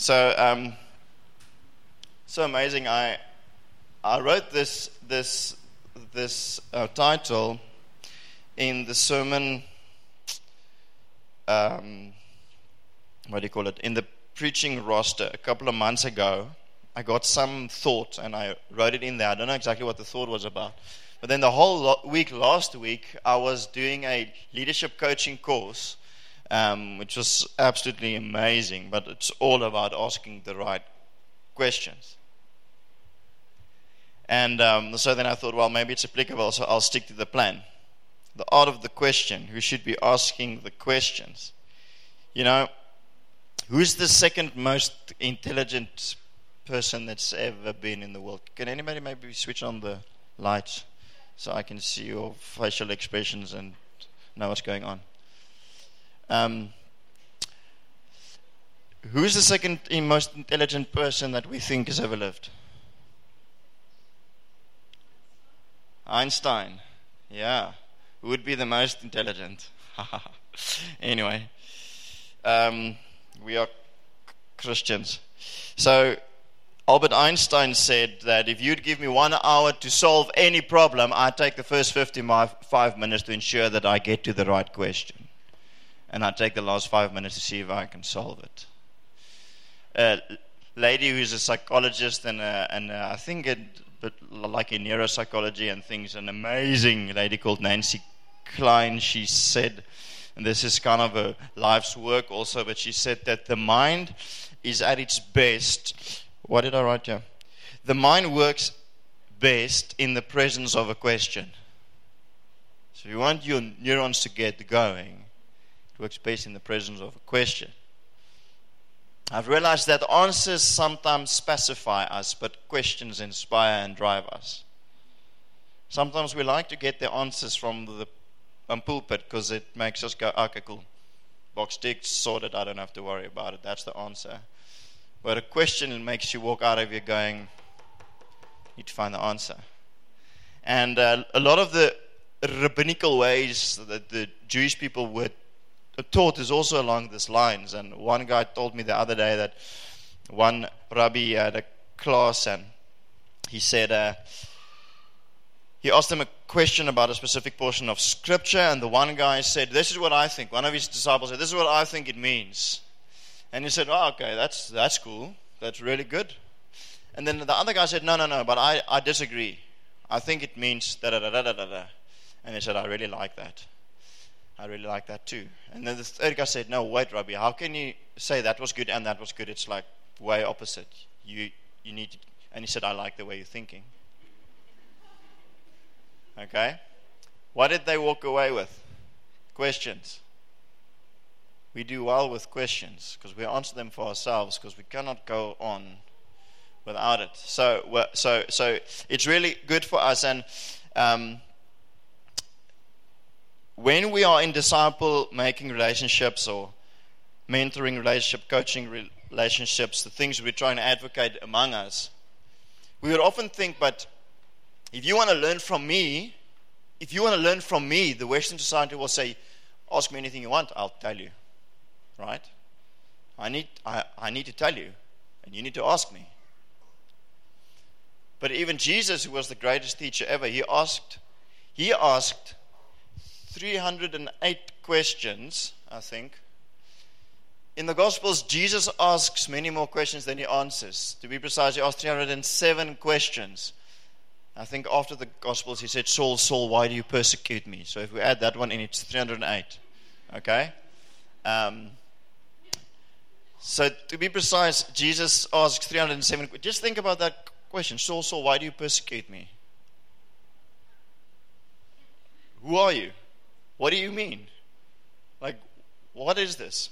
So, um, so amazing. I I wrote this this this uh, title in the sermon. Um, what do you call it? In the preaching roster a couple of months ago. I got some thought and I wrote it in there. I don't know exactly what the thought was about. But then the whole lo- week last week, I was doing a leadership coaching course um, which was absolutely amazing. But it's all about asking the right questions. And um, so then I thought, well, maybe it's applicable, so I'll stick to the plan. The art of the question. Who should be asking the questions? You know, who's the second most intelligent person that's ever been in the world? Can anybody maybe switch on the lights so I can see your facial expressions and know what's going on? Um, who's the second most intelligent person that we think has ever lived? Einstein. Yeah. Who would be the most intelligent? anyway, um, we are Christians. So, Albert Einstein said that if you'd give me one hour to solve any problem, I'd take the first 55 minutes to ensure that I get to the right question and I take the last five minutes to see if I can solve it. A lady who's a psychologist and, a, and a, I think it, but like in neuropsychology and things, an amazing lady called Nancy Kline, She said, and this is kind of a life's work also, but she said that the mind is at its best. What did I write here? The mind works best in the presence of a question. So you want your neurons to get going, works best in the presence of a question. I've realized that answers sometimes specify us, but questions inspire and drive us. Sometimes we like to get the answers from the um, pulpit because it makes us go, okay, cool. Box ticked, sorted, I don't have to worry about it. That's the answer. But a question makes you walk out of here going, need to find the answer. And uh, a lot of the rabbinical ways that the Jewish people would taught is also along these lines. And one guy told me the other day that one rabbi had a class and he said, uh, he asked them a question about a specific portion of scripture, and the one guy said, This is what I think. One of his disciples said, This is what I think it means. And he said, Oh, okay, that's, that's cool. That's really good. And then the other guy said, No, no, no, but I, I disagree. I think it means da da da da da da. And he said, I really like that. I really like that too. And then the third guy said, No, wait, Rabbi, how can you say that was good and that was good? It's like way opposite. You, you need to, and he said, I like the way you're thinking. Okay? What did they walk away with? Questions. We do well with questions because we answer them for ourselves because we cannot go on without it. So, so, so it's really good for us. And um, when we are in disciple making relationships or mentoring relationship, coaching relationships, the things we're trying to advocate among us, we would often think, but if you want to learn from me, if you want to learn from me, the Western society will say, ask me anything you want, I'll tell you. Right? I need, I, I need to tell you, and you need to ask me. But even Jesus, who was the greatest teacher ever, he asked, he asked 308 questions, I think. In the Gospels, Jesus asks many more questions than he answers. To be precise, he asked 307 questions. I think after the Gospels, he said, Saul, Saul, why do you persecute me? So if we add that one in, it's 308. Okay? Um, so to be precise, Jesus asks 307. Just think about that question Saul, Saul, why do you persecute me? Who are you? What do you mean? Like, what is this?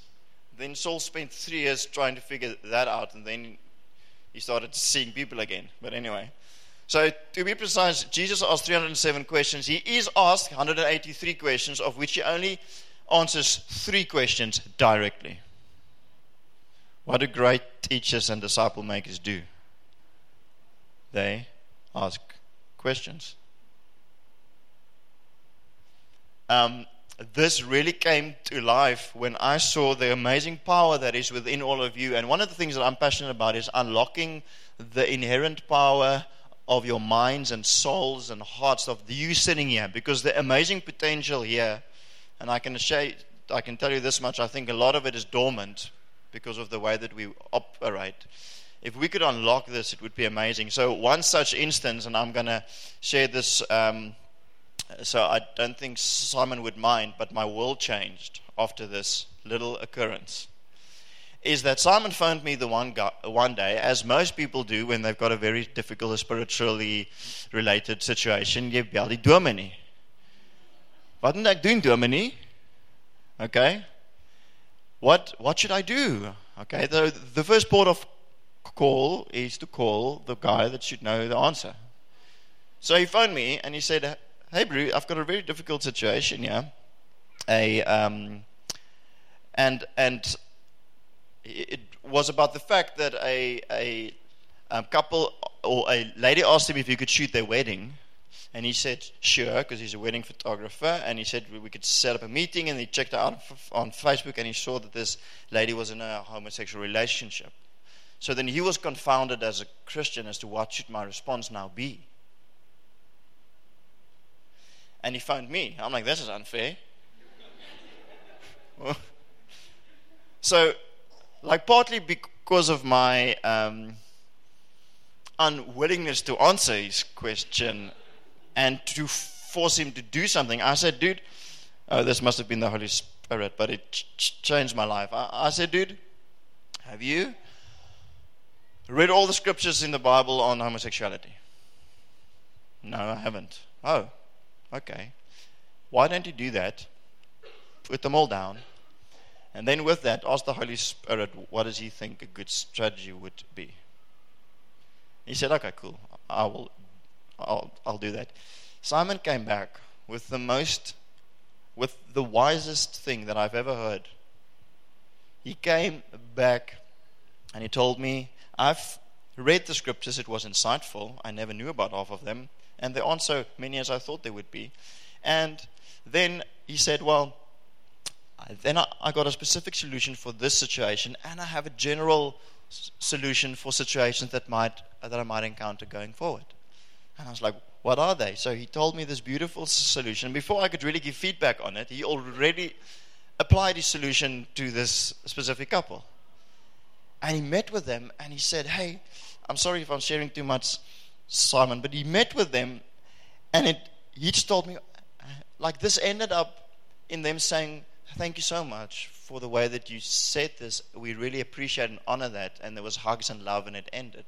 Then Saul spent three years trying to figure that out, and then he started seeing people again. But anyway, so to be precise, Jesus asked 307 questions. He is asked 183 questions, of which he only answers three questions directly. What do great teachers and disciple makers do? They ask questions. Um, this really came to life when I saw the amazing power that is within all of you. And one of the things that I'm passionate about is unlocking the inherent power of your minds and souls and hearts of you sitting here because the amazing potential here, and I can say, I can tell you this much, I think a lot of it is dormant because of the way that we operate. If we could unlock this, it would be amazing. So, one such instance, and I'm going to share this. Um, so I don't think Simon would mind, but my world changed after this little occurrence. Is that Simon phoned me the one, one day, as most people do when they've got a very difficult spiritually related situation, jy bel die dominee. Wat moet ek doen dominee? Okay? What what should I do? Okay, the the first port of call is to call the guy that should know the answer. So he phoned me and he said, hey, Brew, I've got a very difficult situation here. A, um, and, and it was about the fact that a, a, a couple or a lady asked him if he could shoot their wedding. And he said, sure, because he's a wedding photographer. And he said we could set up a meeting. And he checked out on Facebook and he saw that this lady was in a homosexual relationship. So then he was confounded as a Christian as to what should my response now be and he found me. I'm like, this is unfair. so, like, partly because of my um, unwillingness to answer his question and to force him to do something, I said, dude, oh, this must have been the Holy Spirit, but it ch- changed my life. I, I said, dude, have you read all the scriptures in the Bible on homosexuality? No, I haven't. Oh, Okay. Why don't you do that? Put them all down. And then with that, ask the Holy Spirit, what does he think a good strategy would be? He said, okay, cool. I will, I'll, I'll do that. Simon came back with the most, with the wisest thing that I've ever heard. He came back and he told me, I've read the scriptures, it was insightful. I never knew about half of them and there aren't so many as I thought there would be. And then he said, Well, then I, I got a specific solution for this situation, and I have a general s- solution for situations that might that I might encounter going forward. And I was like, What are they? So he told me this beautiful solution. Before I could really give feedback on it, he already applied his solution to this specific couple. And he met with them and he said, Hey, I'm sorry if I'm sharing too much Simon, but he met with them, and it, he just told me, like this ended up in them saying, Thank you so much for the way that you said this. We really appreciate and honor that. And there was hugs and love, and it ended.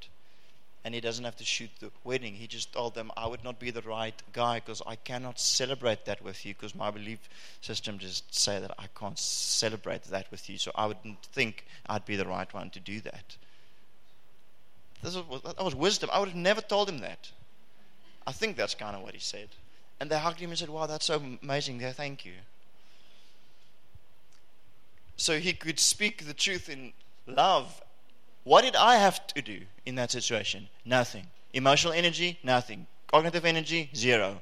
And he doesn't have to shoot the wedding. He just told them, I would not be the right guy because I cannot celebrate that with you because my belief system just say that I can't celebrate that with you. So I wouldn't think I'd be the right one to do that. This was, that was wisdom. I would have never told him that. I think that's kind of what he said. And they hugged him and said, Wow, that's so amazing. There, thank you. So he could speak the truth in love. What did I have to do in that situation? Nothing. Emotional energy? Nothing. Cognitive energy? Zero.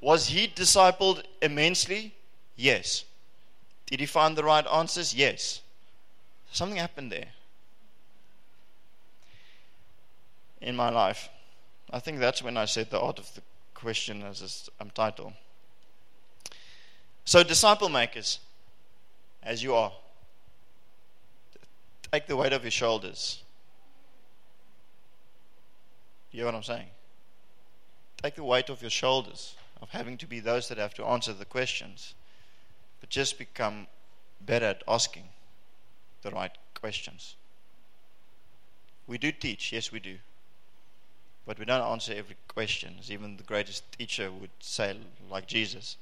Was he discipled immensely? Yes. Did he find the right answers? Yes. Something happened there. In my life. I think that's when I said the art of the question as a um, title. So, disciple makers, as you are, take the weight of your shoulders. You hear what I'm saying? Take the weight off your shoulders of having to be those that have to answer the questions, but just become better at asking the right questions. We do teach, yes, we do. But we don't answer every question, as even the greatest teacher would say, like Jesus.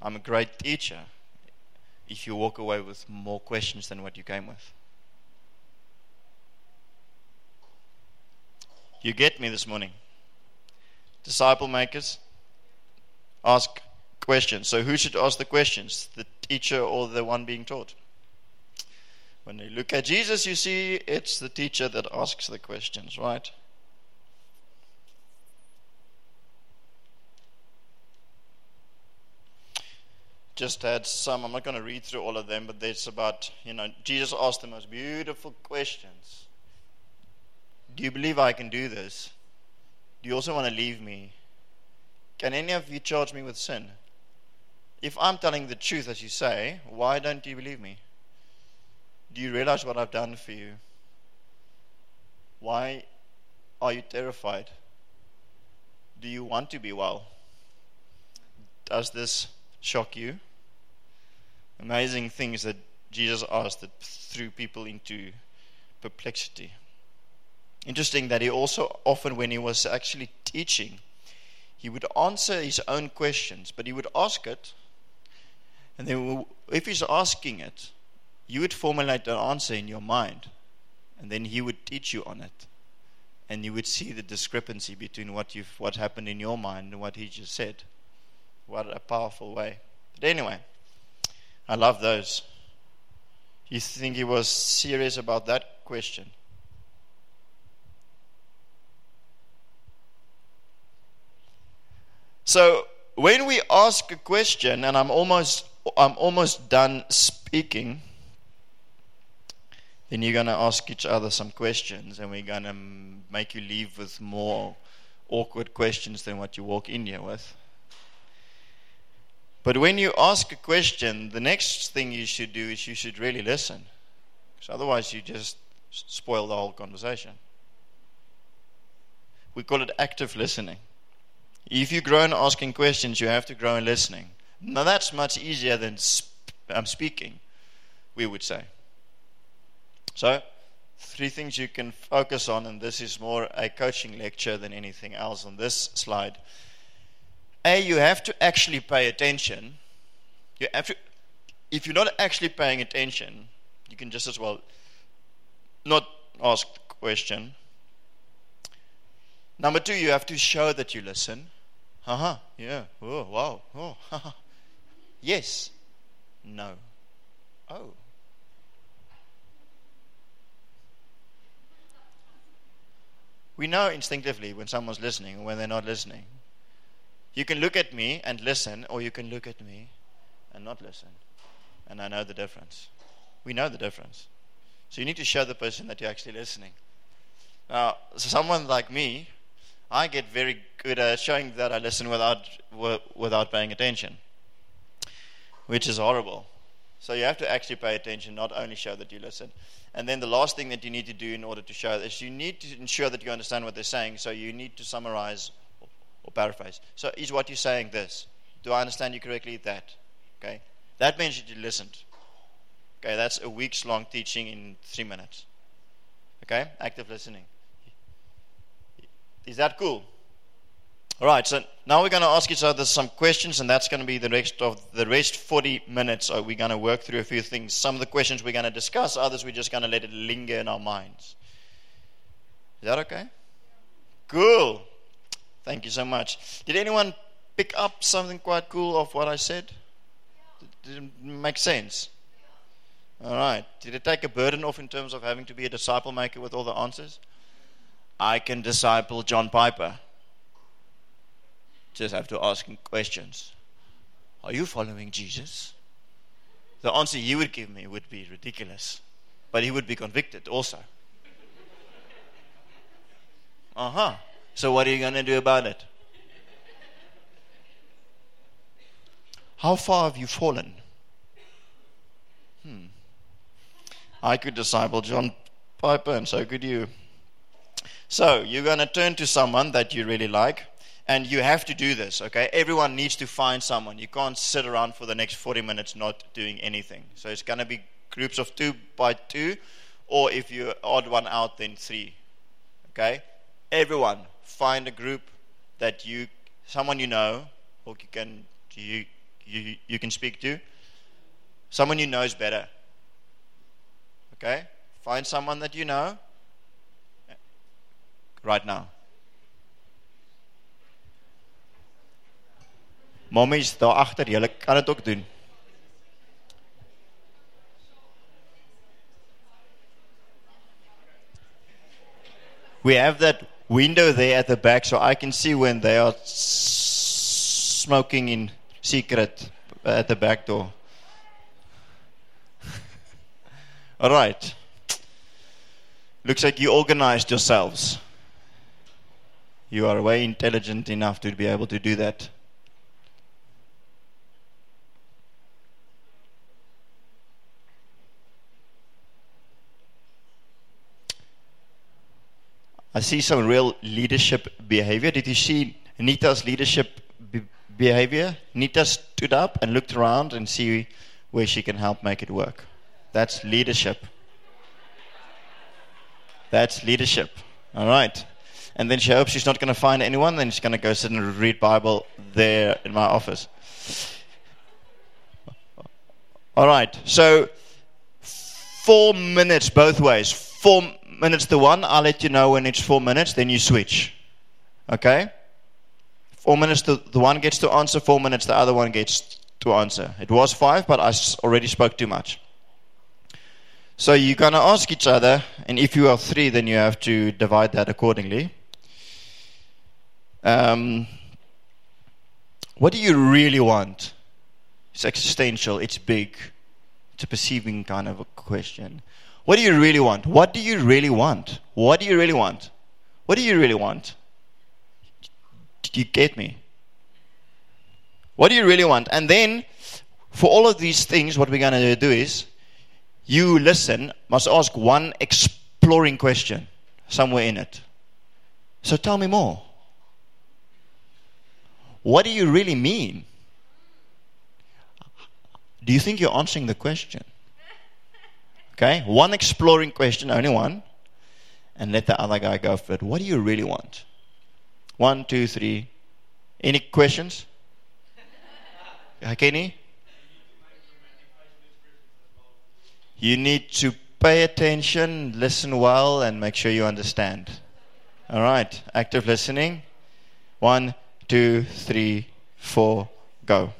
I'm a great teacher if you walk away with more questions than what you came with. You get me this morning. Disciple makers, ask questions. So, who should ask the questions? The teacher or the one being taught? When you look at Jesus, you see it's the teacher that asks the questions, right? just had some. I'm not going to read through all of them, but there's about, you know, Jesus asked the most beautiful questions. Do you believe I can do this? Do you also want to leave me? Can any of you charge me with sin? If I'm telling the truth, as you say, why don't you believe me? Do you realize what I've done for you? Why are you terrified? Do you want to be well? Does this shock you? Amazing things that Jesus asked that threw people into perplexity. Interesting that he also often, when he was actually teaching, he would answer his own questions, but he would ask it, and then if he's asking it, you would formulate an answer in your mind, and then he would teach you on it, and you would see the discrepancy between what you've what happened in your mind and what he just said. What a powerful way! But anyway, I love those. You think he was serious about that question? So when we ask a question, and I'm almost I'm almost done speaking, then you're going to ask each other some questions, and we're going to make you leave with more awkward questions than what you walk in here with. But when you ask a question, the next thing you should do is you should really listen, because otherwise you just spoil the whole conversation. We call it active listening. If you grow in asking questions, you have to grow in listening. Now, that's much easier than sp- um, speaking, we would say. So, three things you can focus on, and this is more a coaching lecture than anything else on this slide. A, you have to actually pay attention. You have to, if you're not actually paying attention, you can just as well not ask the question. Number two, you have to show that you listen. Uh huh. Yeah. Oh, wow. Oh, yes. No. Oh. We know instinctively when someone's listening or when they're not listening. You can look at me and listen, or you can look at me and not listen. And I know the difference. We know the difference. So you need to show the person that you're actually listening. Now, someone like me, I get very good at showing that I listen without without paying attention, which is horrible. So you have to actually pay attention, not only show that you listen. And then the last thing that you need to do in order to show is you need to ensure that you understand what they're saying. So you need to summarize or paraphrase. So is what you're saying this? Do I understand you correctly? That. Okay. That means that you listened. Okay, that's a week's long teaching in three minutes. Okay, active listening. Is that cool? All right, so now we're going to ask each other some questions, and that's going to be the rest of the rest 40 minutes. So we're going to work through a few things. Some of the questions we're going to discuss, others we're just going to let it linger in our minds. Is that okay? Cool. Thank you so much. Did anyone pick up something quite cool of what I said? Did it make sense? All right. Did it take a burden off in terms of having to be a disciple maker with all the answers? I can disciple John Piper. Just have to ask him questions. Are you following Jesus? The answer he would give me would be ridiculous, but he would be convicted also. Uh huh. So, what are you going to do about it? How far have you fallen? Hmm. I could disciple John Piper, and so could you. So you're going to turn to someone that you really like, and you have to do this, okay? Everyone needs to find someone. You can't sit around for the next 40 minutes not doing anything. So it's going to be groups of two by two, or if you odd one out, then three, okay? Everyone, find a group that you, someone you know, or you can you you you can speak to, someone you know is better. Okay, find someone that you know right now. Mommies daar agter, julle kan dit ook doen. We have that window there at the back so I can see when they are smoking in secret at the back door. All right. Looks like you organized yourselves. You are way intelligent enough to be able to do that. I see some real leadership behavior. Did you see Nita's leadership be- behavior? Nita stood up and looked around and see where she can help make it work. That's leadership. That's leadership. All right. And then she hopes she's not going to find anyone. Then she's going to go sit and read Bible there in my office. All right. So four minutes both ways. Four minutes to one. I'll let you know when it's four minutes. Then you switch. Okay. Four minutes to the one gets to answer. Four minutes the other one gets to answer. It was five, but I already spoke too much. So you're going to ask each other, and if you are three, then you have to divide that accordingly. Um, what do you really want? It's existential, it's big, it's a perceiving kind of a question. What do you really want? What do you really want? What do you really want? What do you really want? Do you get me? What do you really want? And then, for all of these things, what we're going to do is you listen must ask one exploring question somewhere in it. So tell me more. What do you really mean? Do you think you're answering the question? Okay, one exploring question, only one, and let the other guy go for it. What do you really want? One, two, three. Any questions? Kenny? You need to pay attention, listen well, and make sure you understand. All right, active listening. One, two, three, four, go.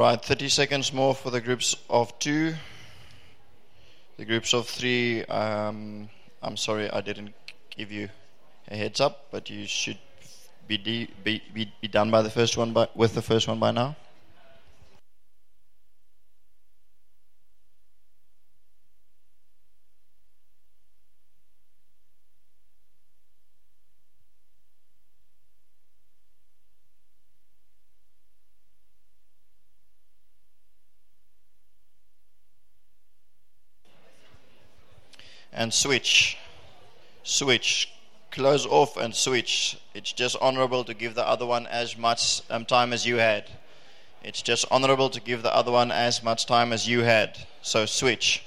All right, 30 seconds more for the groups of two. The groups of three, um, I'm sorry I didn't give you a heads up, but you should be, de- be, be, be done by the first one by, with the first one by now. And switch. Switch. Close off and switch. It's just honorable to give the other one as much um, time as you had. It's just honorable to give the other one as much time as you had. So switch.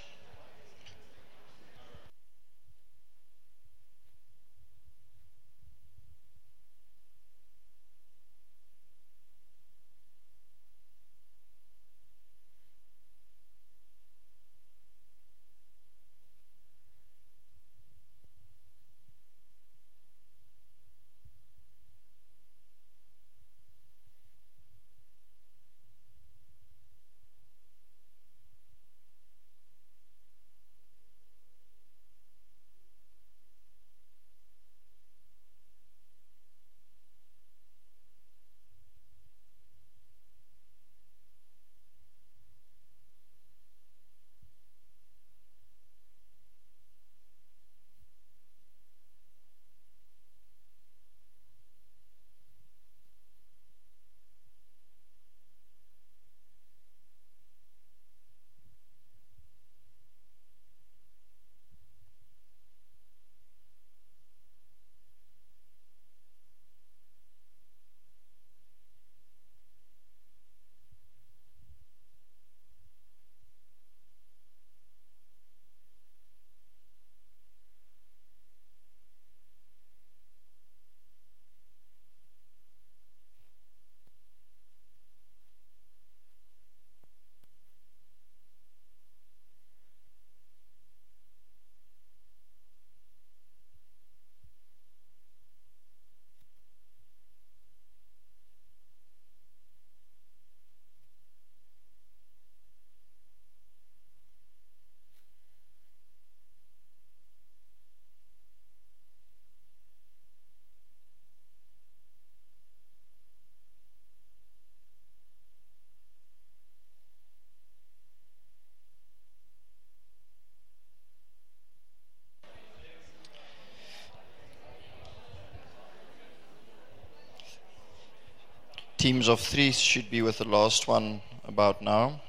Teams of three should be with the last one about now.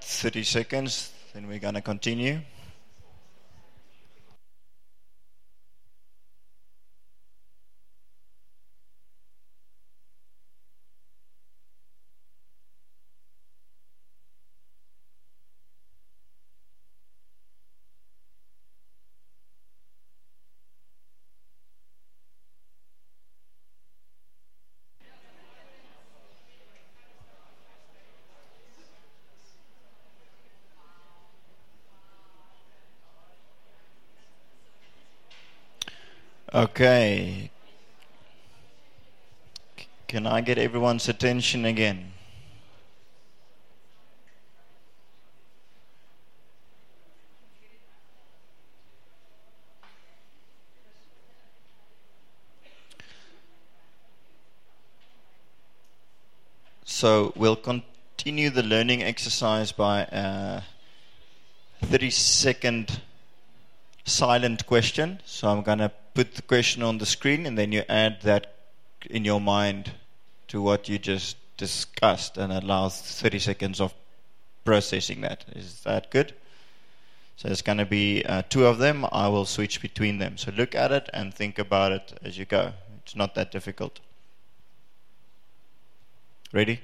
All right, 30 seconds, then we're going to continue. Okay. Can I get everyone's attention again? So we'll continue the learning exercise by uh, a 30 second silent question. So I'm going to put the question on the screen and then you add that in your mind to what you just discussed and allows 30 seconds of processing that. Is that good? So there's going to be uh, two of them. I will switch between them. So look at it and think about it as you go. It's not that difficult. Ready?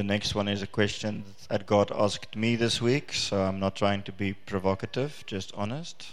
The next one is a question that God asked me this week, so I'm not trying to be provocative, just honest.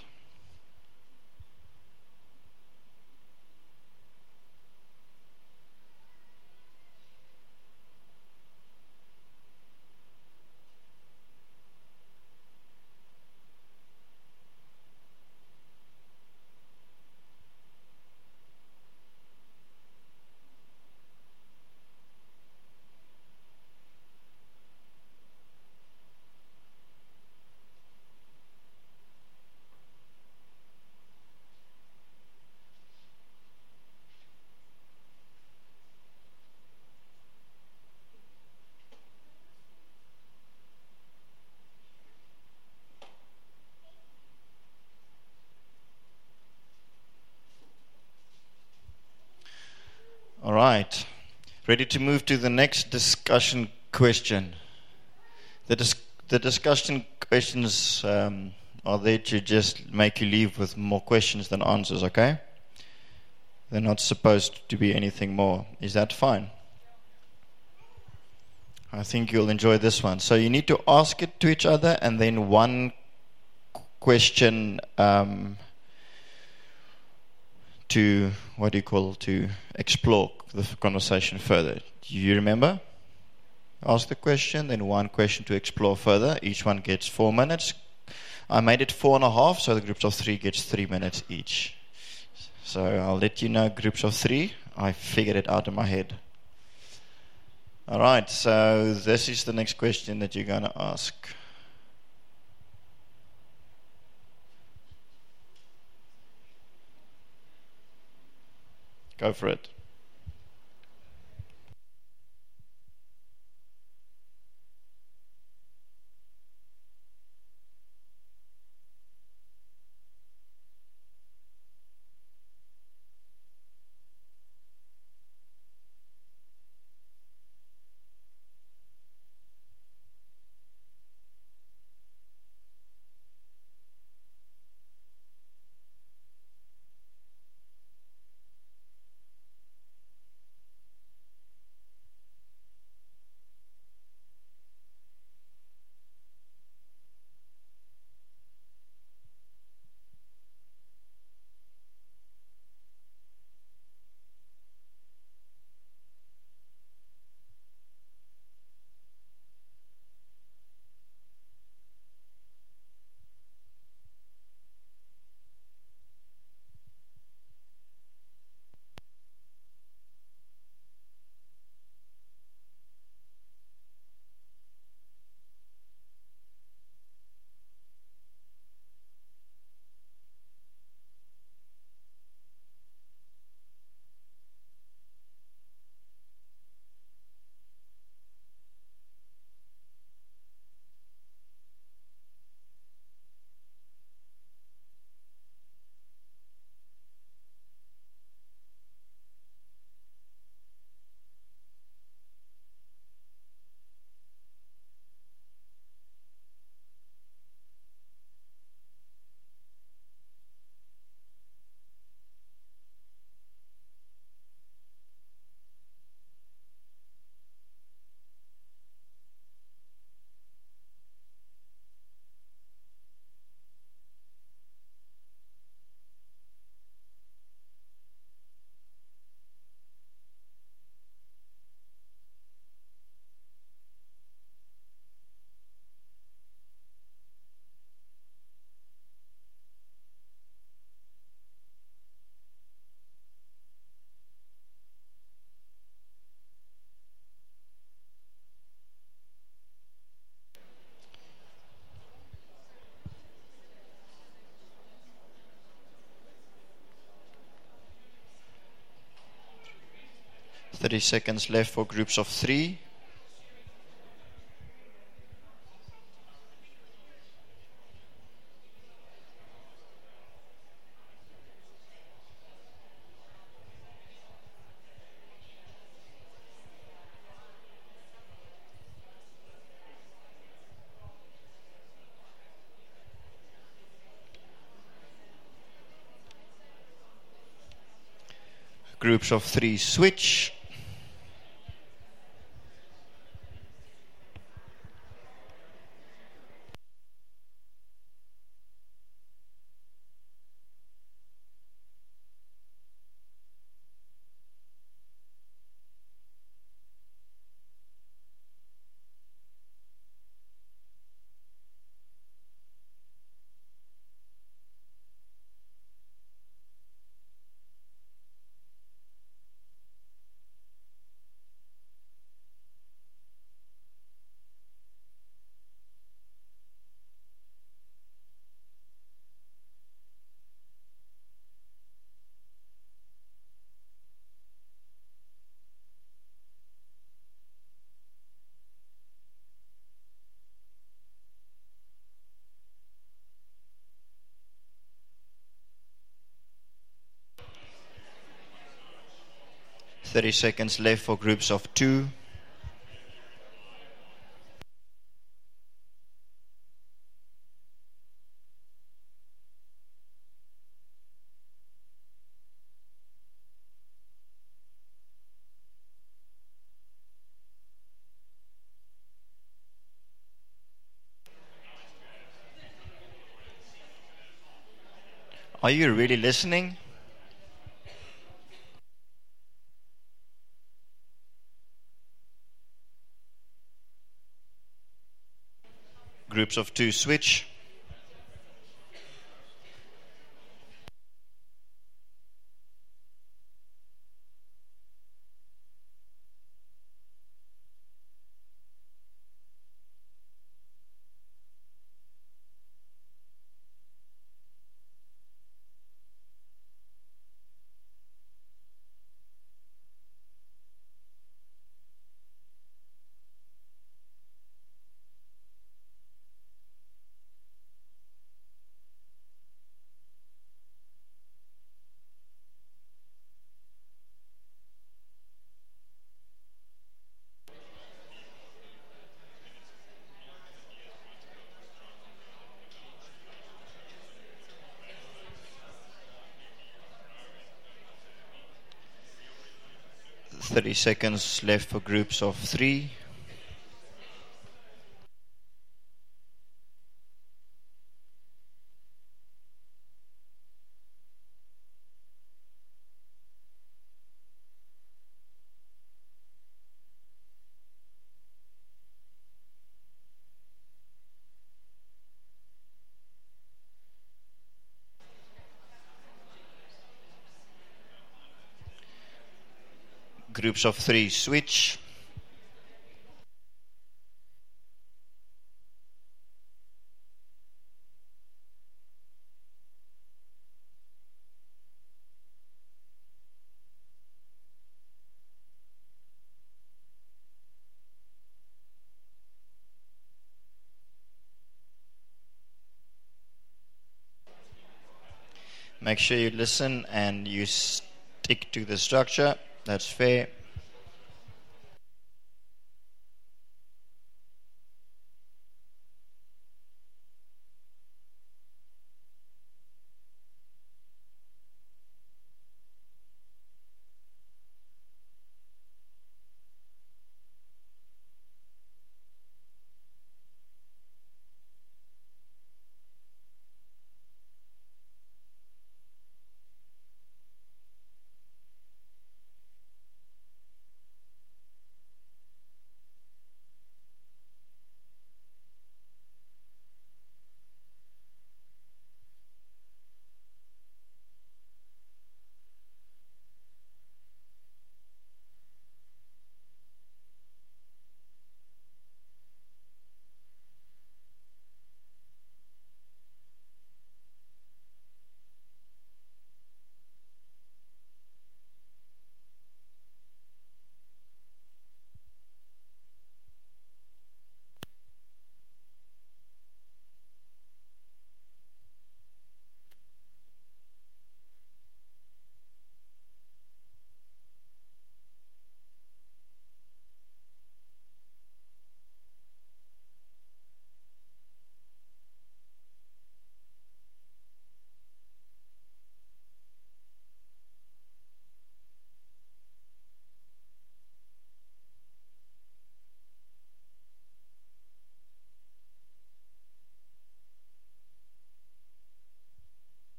All right. Ready to move to the next discussion question. The, dis- the discussion questions um, are there to just make you leave with more questions than answers, okay? They're not supposed to be anything more. Is that fine? I think you'll enjoy this one. So you need to ask it to each other and then one question um, to what do you call to explore the conversation further. Do you remember? Ask the question, then one question to explore further. Each one gets four minutes. I made it four and a half, so the groups of three gets three minutes each. So I'll let you know groups of three. I figured it out in my head. All right, so this is the next question that you're going to ask. Go for it. 30 seconds left for groups of three. Groups of three switch. Thirty seconds left for groups of two. Are you really listening? Groups of two switch. Thirty seconds left for groups of three. Groups of three switch. Make sure you listen and you stick to the structure. That's fair.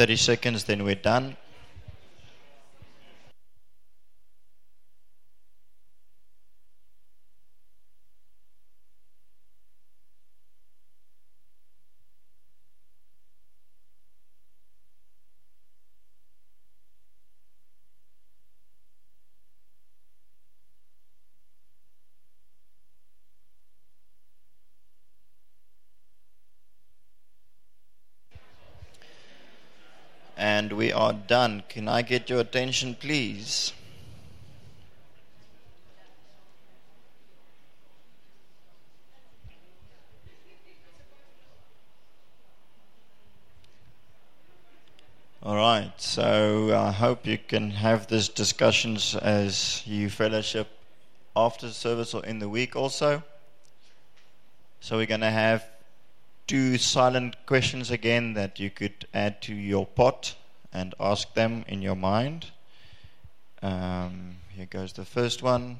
30 seconds, then we're done. And we are done. Can I get your attention, please? All right, so I hope you can have these discussions as you fellowship after service or in the week also. So we're going to have two silent questions again that you could add to your pot and ask them in your mind. Um, here goes the first one.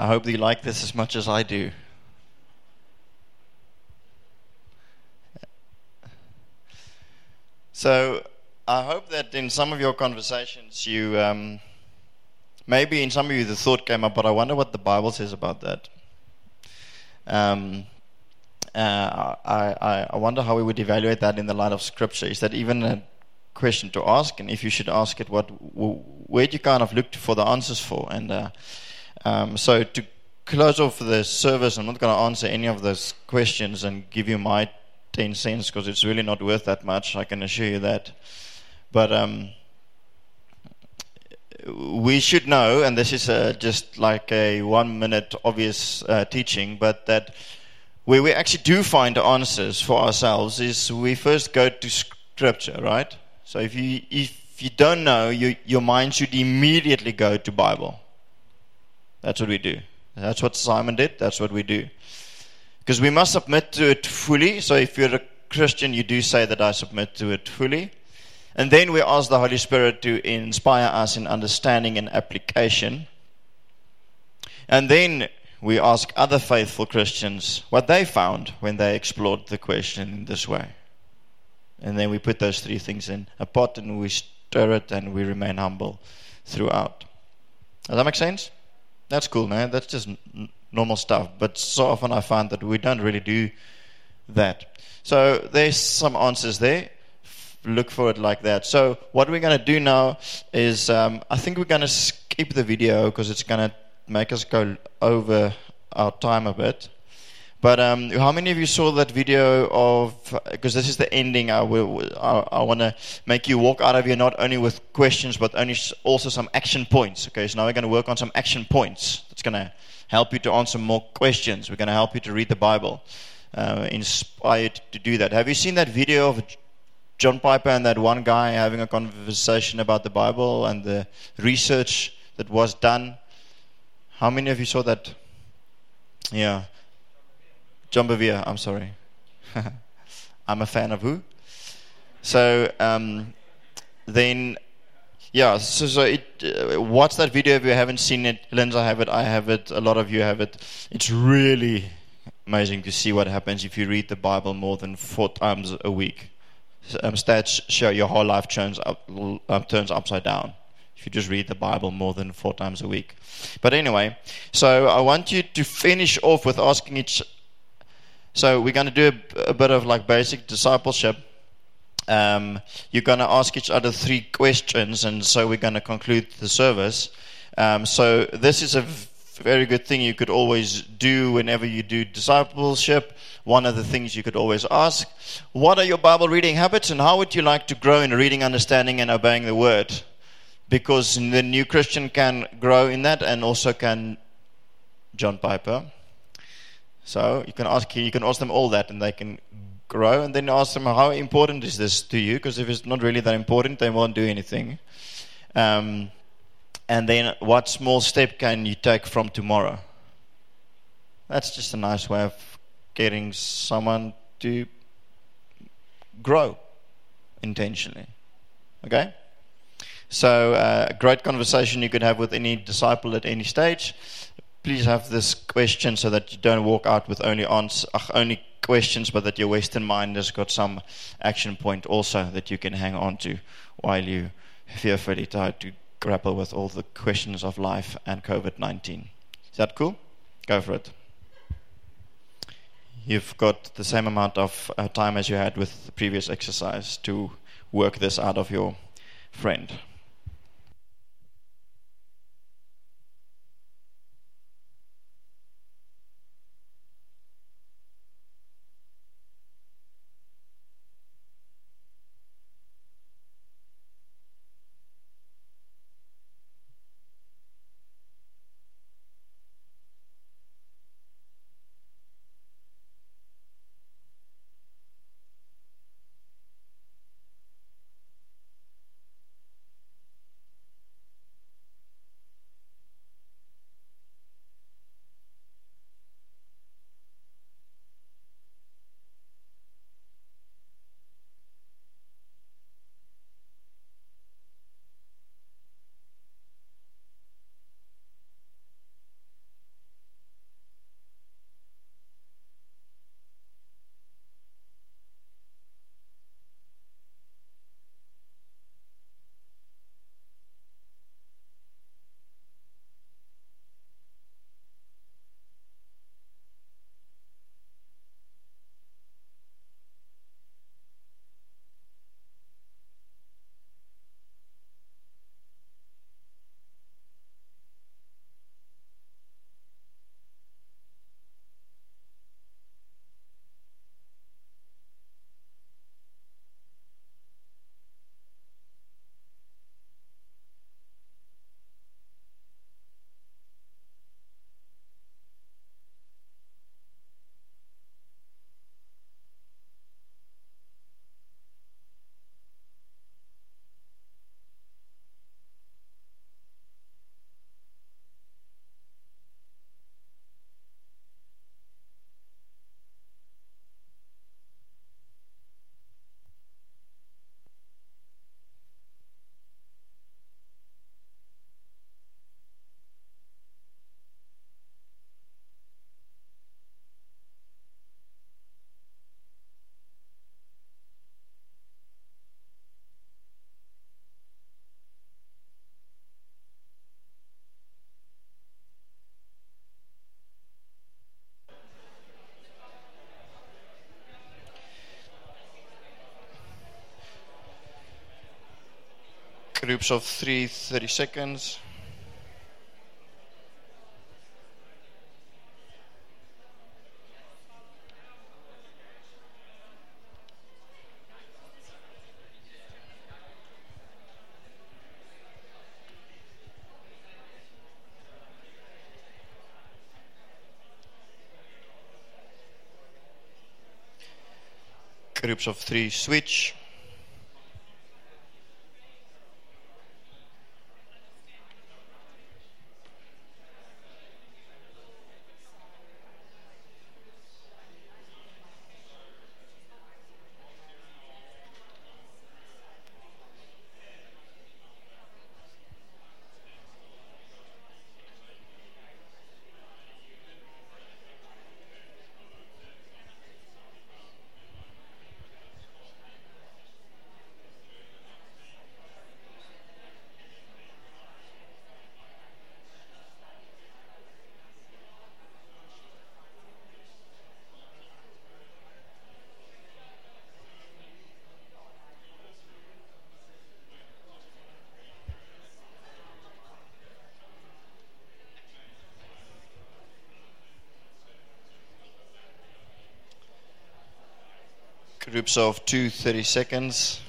I hope that you like this as much as I do. So, I hope that in some of your conversations, you um, maybe in some of you the thought came up, but I wonder what the Bible says about that. Um, uh, I, I wonder how we would evaluate that in the light of Scripture. Is that even a question to ask? And if you should ask it, what where do you kind of look for the answers for? And uh, um, so to close off the service, I'm not going to answer any of those questions and give you my 10 cents because it's really not worth that much, I can assure you that. But um, we should know, and this is uh, just like a one minute obvious uh, teaching, but that where we actually do find answers for ourselves is we first go to scripture, right? So if you, if you don't know, you, your mind should immediately go to Bible. That's what we do. That's what Simon did. That's what we do. Because we must submit to it fully. So if you're a Christian, you do say that I submit to it fully. And then we ask the Holy Spirit to inspire us in understanding and application. And then we ask other faithful Christians what they found when they explored the question in this way. And then we put those three things in a pot and we stir it and we remain humble throughout. Does that make sense? That's cool, man. That's just normal stuff. But so often I find that we don't really do that. So there's some answers there. Look for it like that. So what we're going to do now is um, I think we're going to skip the video because it's going to make us go over our time a bit. But um, how many of you saw that video of? Because this is the ending. I will. I, I want to make you walk out of here not only with questions, but only also some action points. Okay, so now we're going to work on some action points. That's going to help you to answer more questions. We're going to help you to read the Bible, uh, inspired to do that. Have you seen that video of John Piper and that one guy having a conversation about the Bible and the research that was done? How many of you saw that? Yeah. John Bevere, I'm sorry. I'm a fan of who? So um, then yeah, so, so it, uh, watch that video if you haven't seen it. Linda have it, I have it, a lot of you have it. It's really amazing to see what happens if you read the Bible more than four times a week. Um, stats show your whole life turns, up, um, turns upside down if you just read the Bible more than four times a week. But anyway, so I want you to finish off with asking each. So we're going to do a, a bit of like basic discipleship um, you're going to ask each other three questions, and so we're going to conclude the service. Um, so this is a very good thing you could always do whenever you do discipleship. One of the things you could always ask What are your Bible reading habits, and how would you like to grow in reading, understanding, and obeying the Word? Because the new Christian can grow in that, and also can John Piper. So you can ask you can ask them all that, and they can grow and then ask them how important is this to you? Because if it's not really that important they won't do anything. Um, and then what small step can you take from tomorrow? That's just a nice way of getting someone to grow intentionally. Okay? So uh, a great conversation you could have with any disciple at any stage please have this question so that you don't walk out with only only questions, but that your Western mind has got some action point also that you can hang on to while you fearfully try to grapple with all the questions of life and COVID 19. Is that cool? Go for it. You've got the same amount of uh, time as you had with the previous exercise to work this out of your friend. Groups of three, 30 seconds. Groups of three switch. Groups of two, 30 seconds.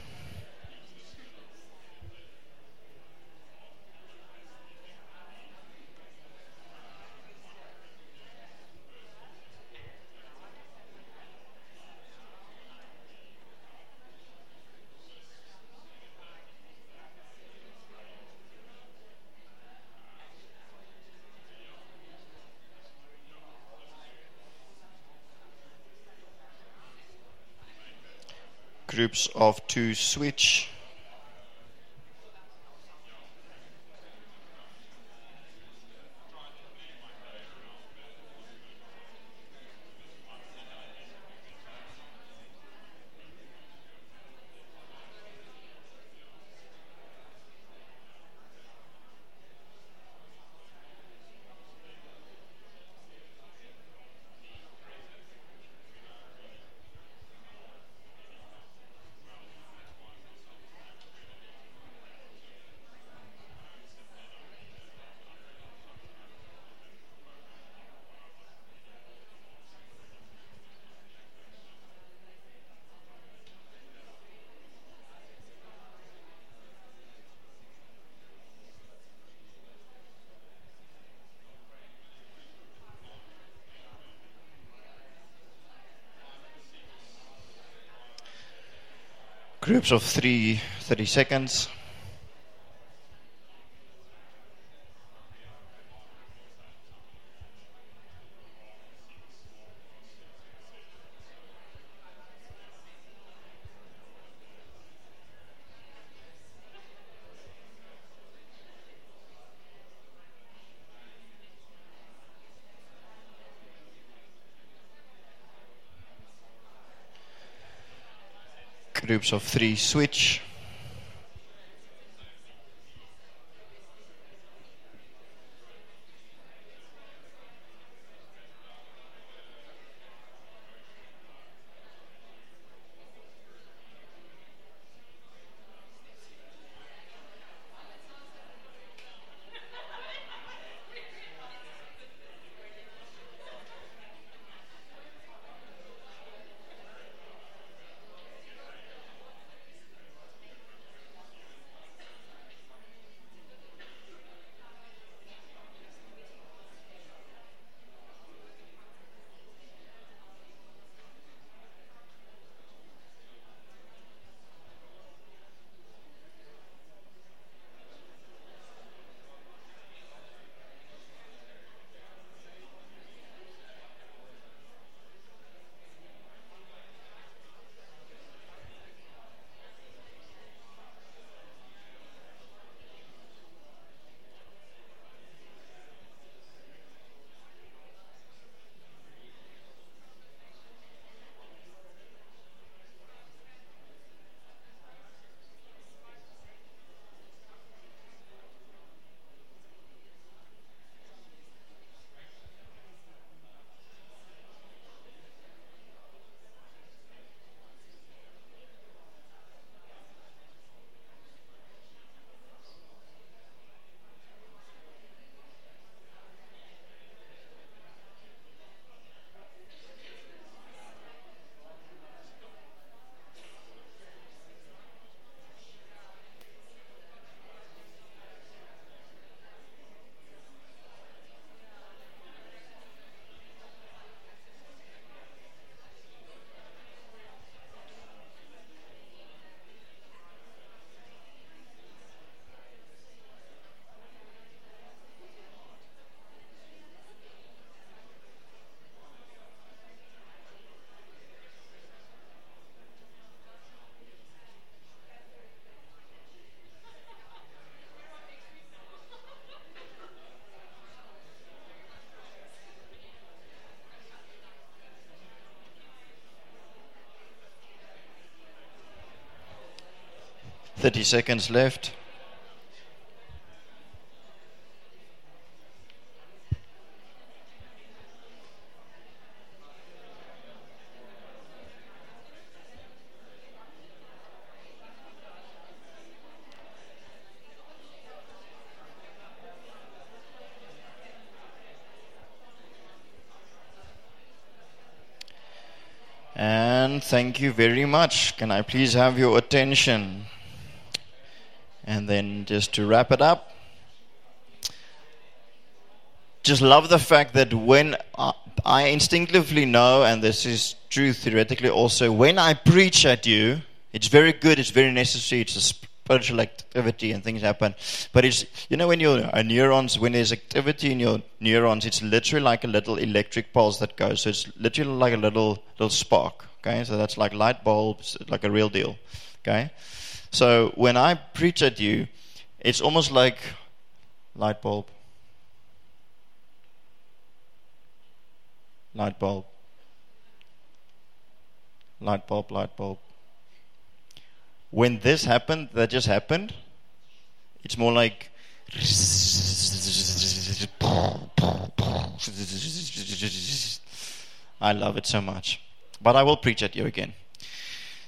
Groups of two switch. Groups of three, 30 seconds. Groups of three switch. 30 seconds left. And thank you very much. Can I please have your attention? Then just to wrap it up, just love the fact that when I instinctively know, and this is true theoretically also, when I preach at you, it's very good, it's very necessary, it's a spiritual activity and things happen. But it's, you know, when your uh, neurons, when there's activity in your neurons, it's literally like a little electric pulse that goes. So it's literally like a little, little spark. Okay, so that's like light bulbs, like a real deal. Okay, so when I preach at you, it's almost like light bulb, light bulb, light bulb, light bulb. When this happened, that just happened, it's more like I love it so much. But I will preach at you again.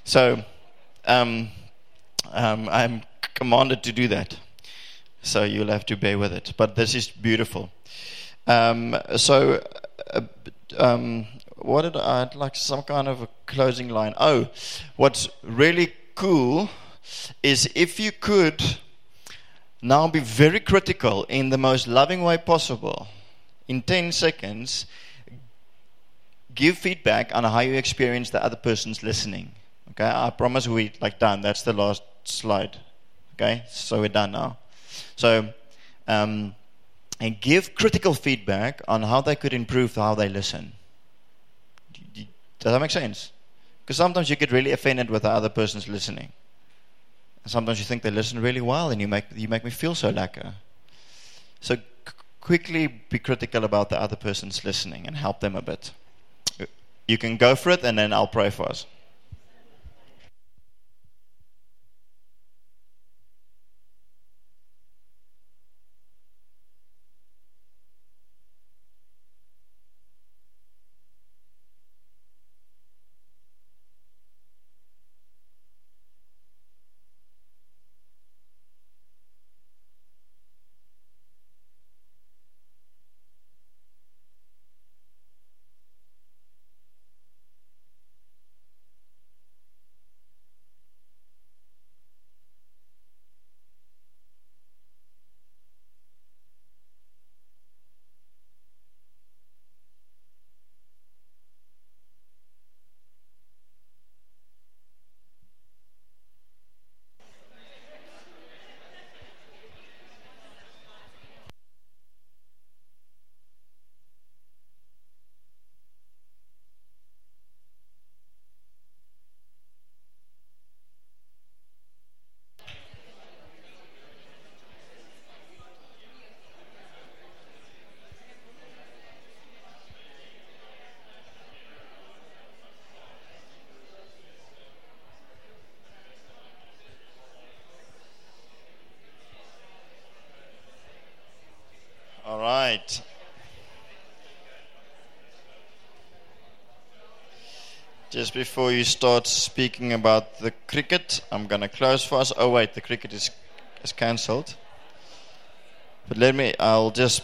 So, um, um, I'm commanded to do that. So you'll have to bear with it. But this is beautiful. Um, so, uh, um, what did I, I'd like some kind of a closing line? Oh, what's really cool is if you could now be very critical in the most loving way possible in 10 seconds give feedback on how you experience the other person's listening okay i promise we like done that's the last slide okay so we're done now so um, and give critical feedback on how they could improve how they listen does that make sense because sometimes you get really offended with the other person's listening. And sometimes you think they listen really well and you make, you make me feel so lekker. So quickly be critical about the other person's listening and help them a bit. You can go for it and then I'll pray for us. Right. Just before you start speaking about the cricket, I'm going to close for us. Oh, wait, the cricket is, is cancelled. But let me, I'll just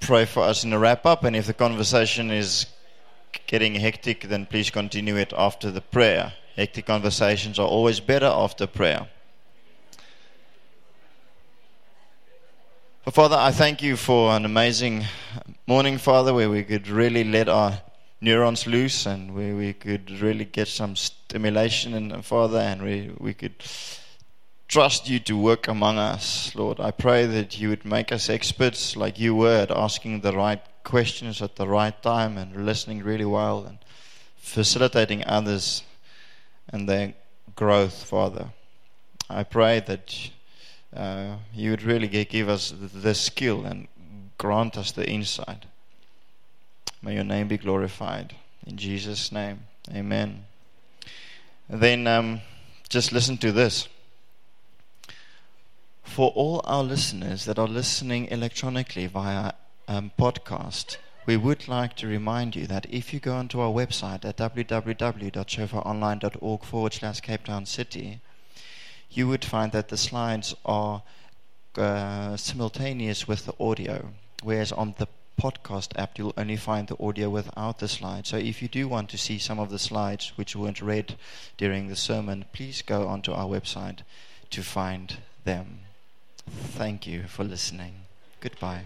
pray for us in a wrap up. And if the conversation is getting hectic, then please continue it after the prayer. Hectic conversations are always better after prayer. But Father, I thank you for an amazing morning, Father, where we could really let our neurons loose and where we could really get some stimulation, and Father, and we, we could trust you to work among us, Lord. I pray that you would make us experts like you were at asking the right questions at the right time and listening really well and facilitating others and their growth, Father. I pray that uh, you would really give us the skill and grant us the insight. May your name be glorified. In Jesus' name, amen. then um, just listen to this. For all our listeners that are listening electronically via um, podcast, we would like to remind you that if you go onto our website at www.shofaronline.org forward slash Cape Town City, you would find that the slides are uh, simultaneous with the audio, whereas on the podcast app, you'll only find the audio without the slides. So if you do want to see some of the slides which weren't read during the sermon, please go onto our website to find them. Thank you for listening. Goodbye.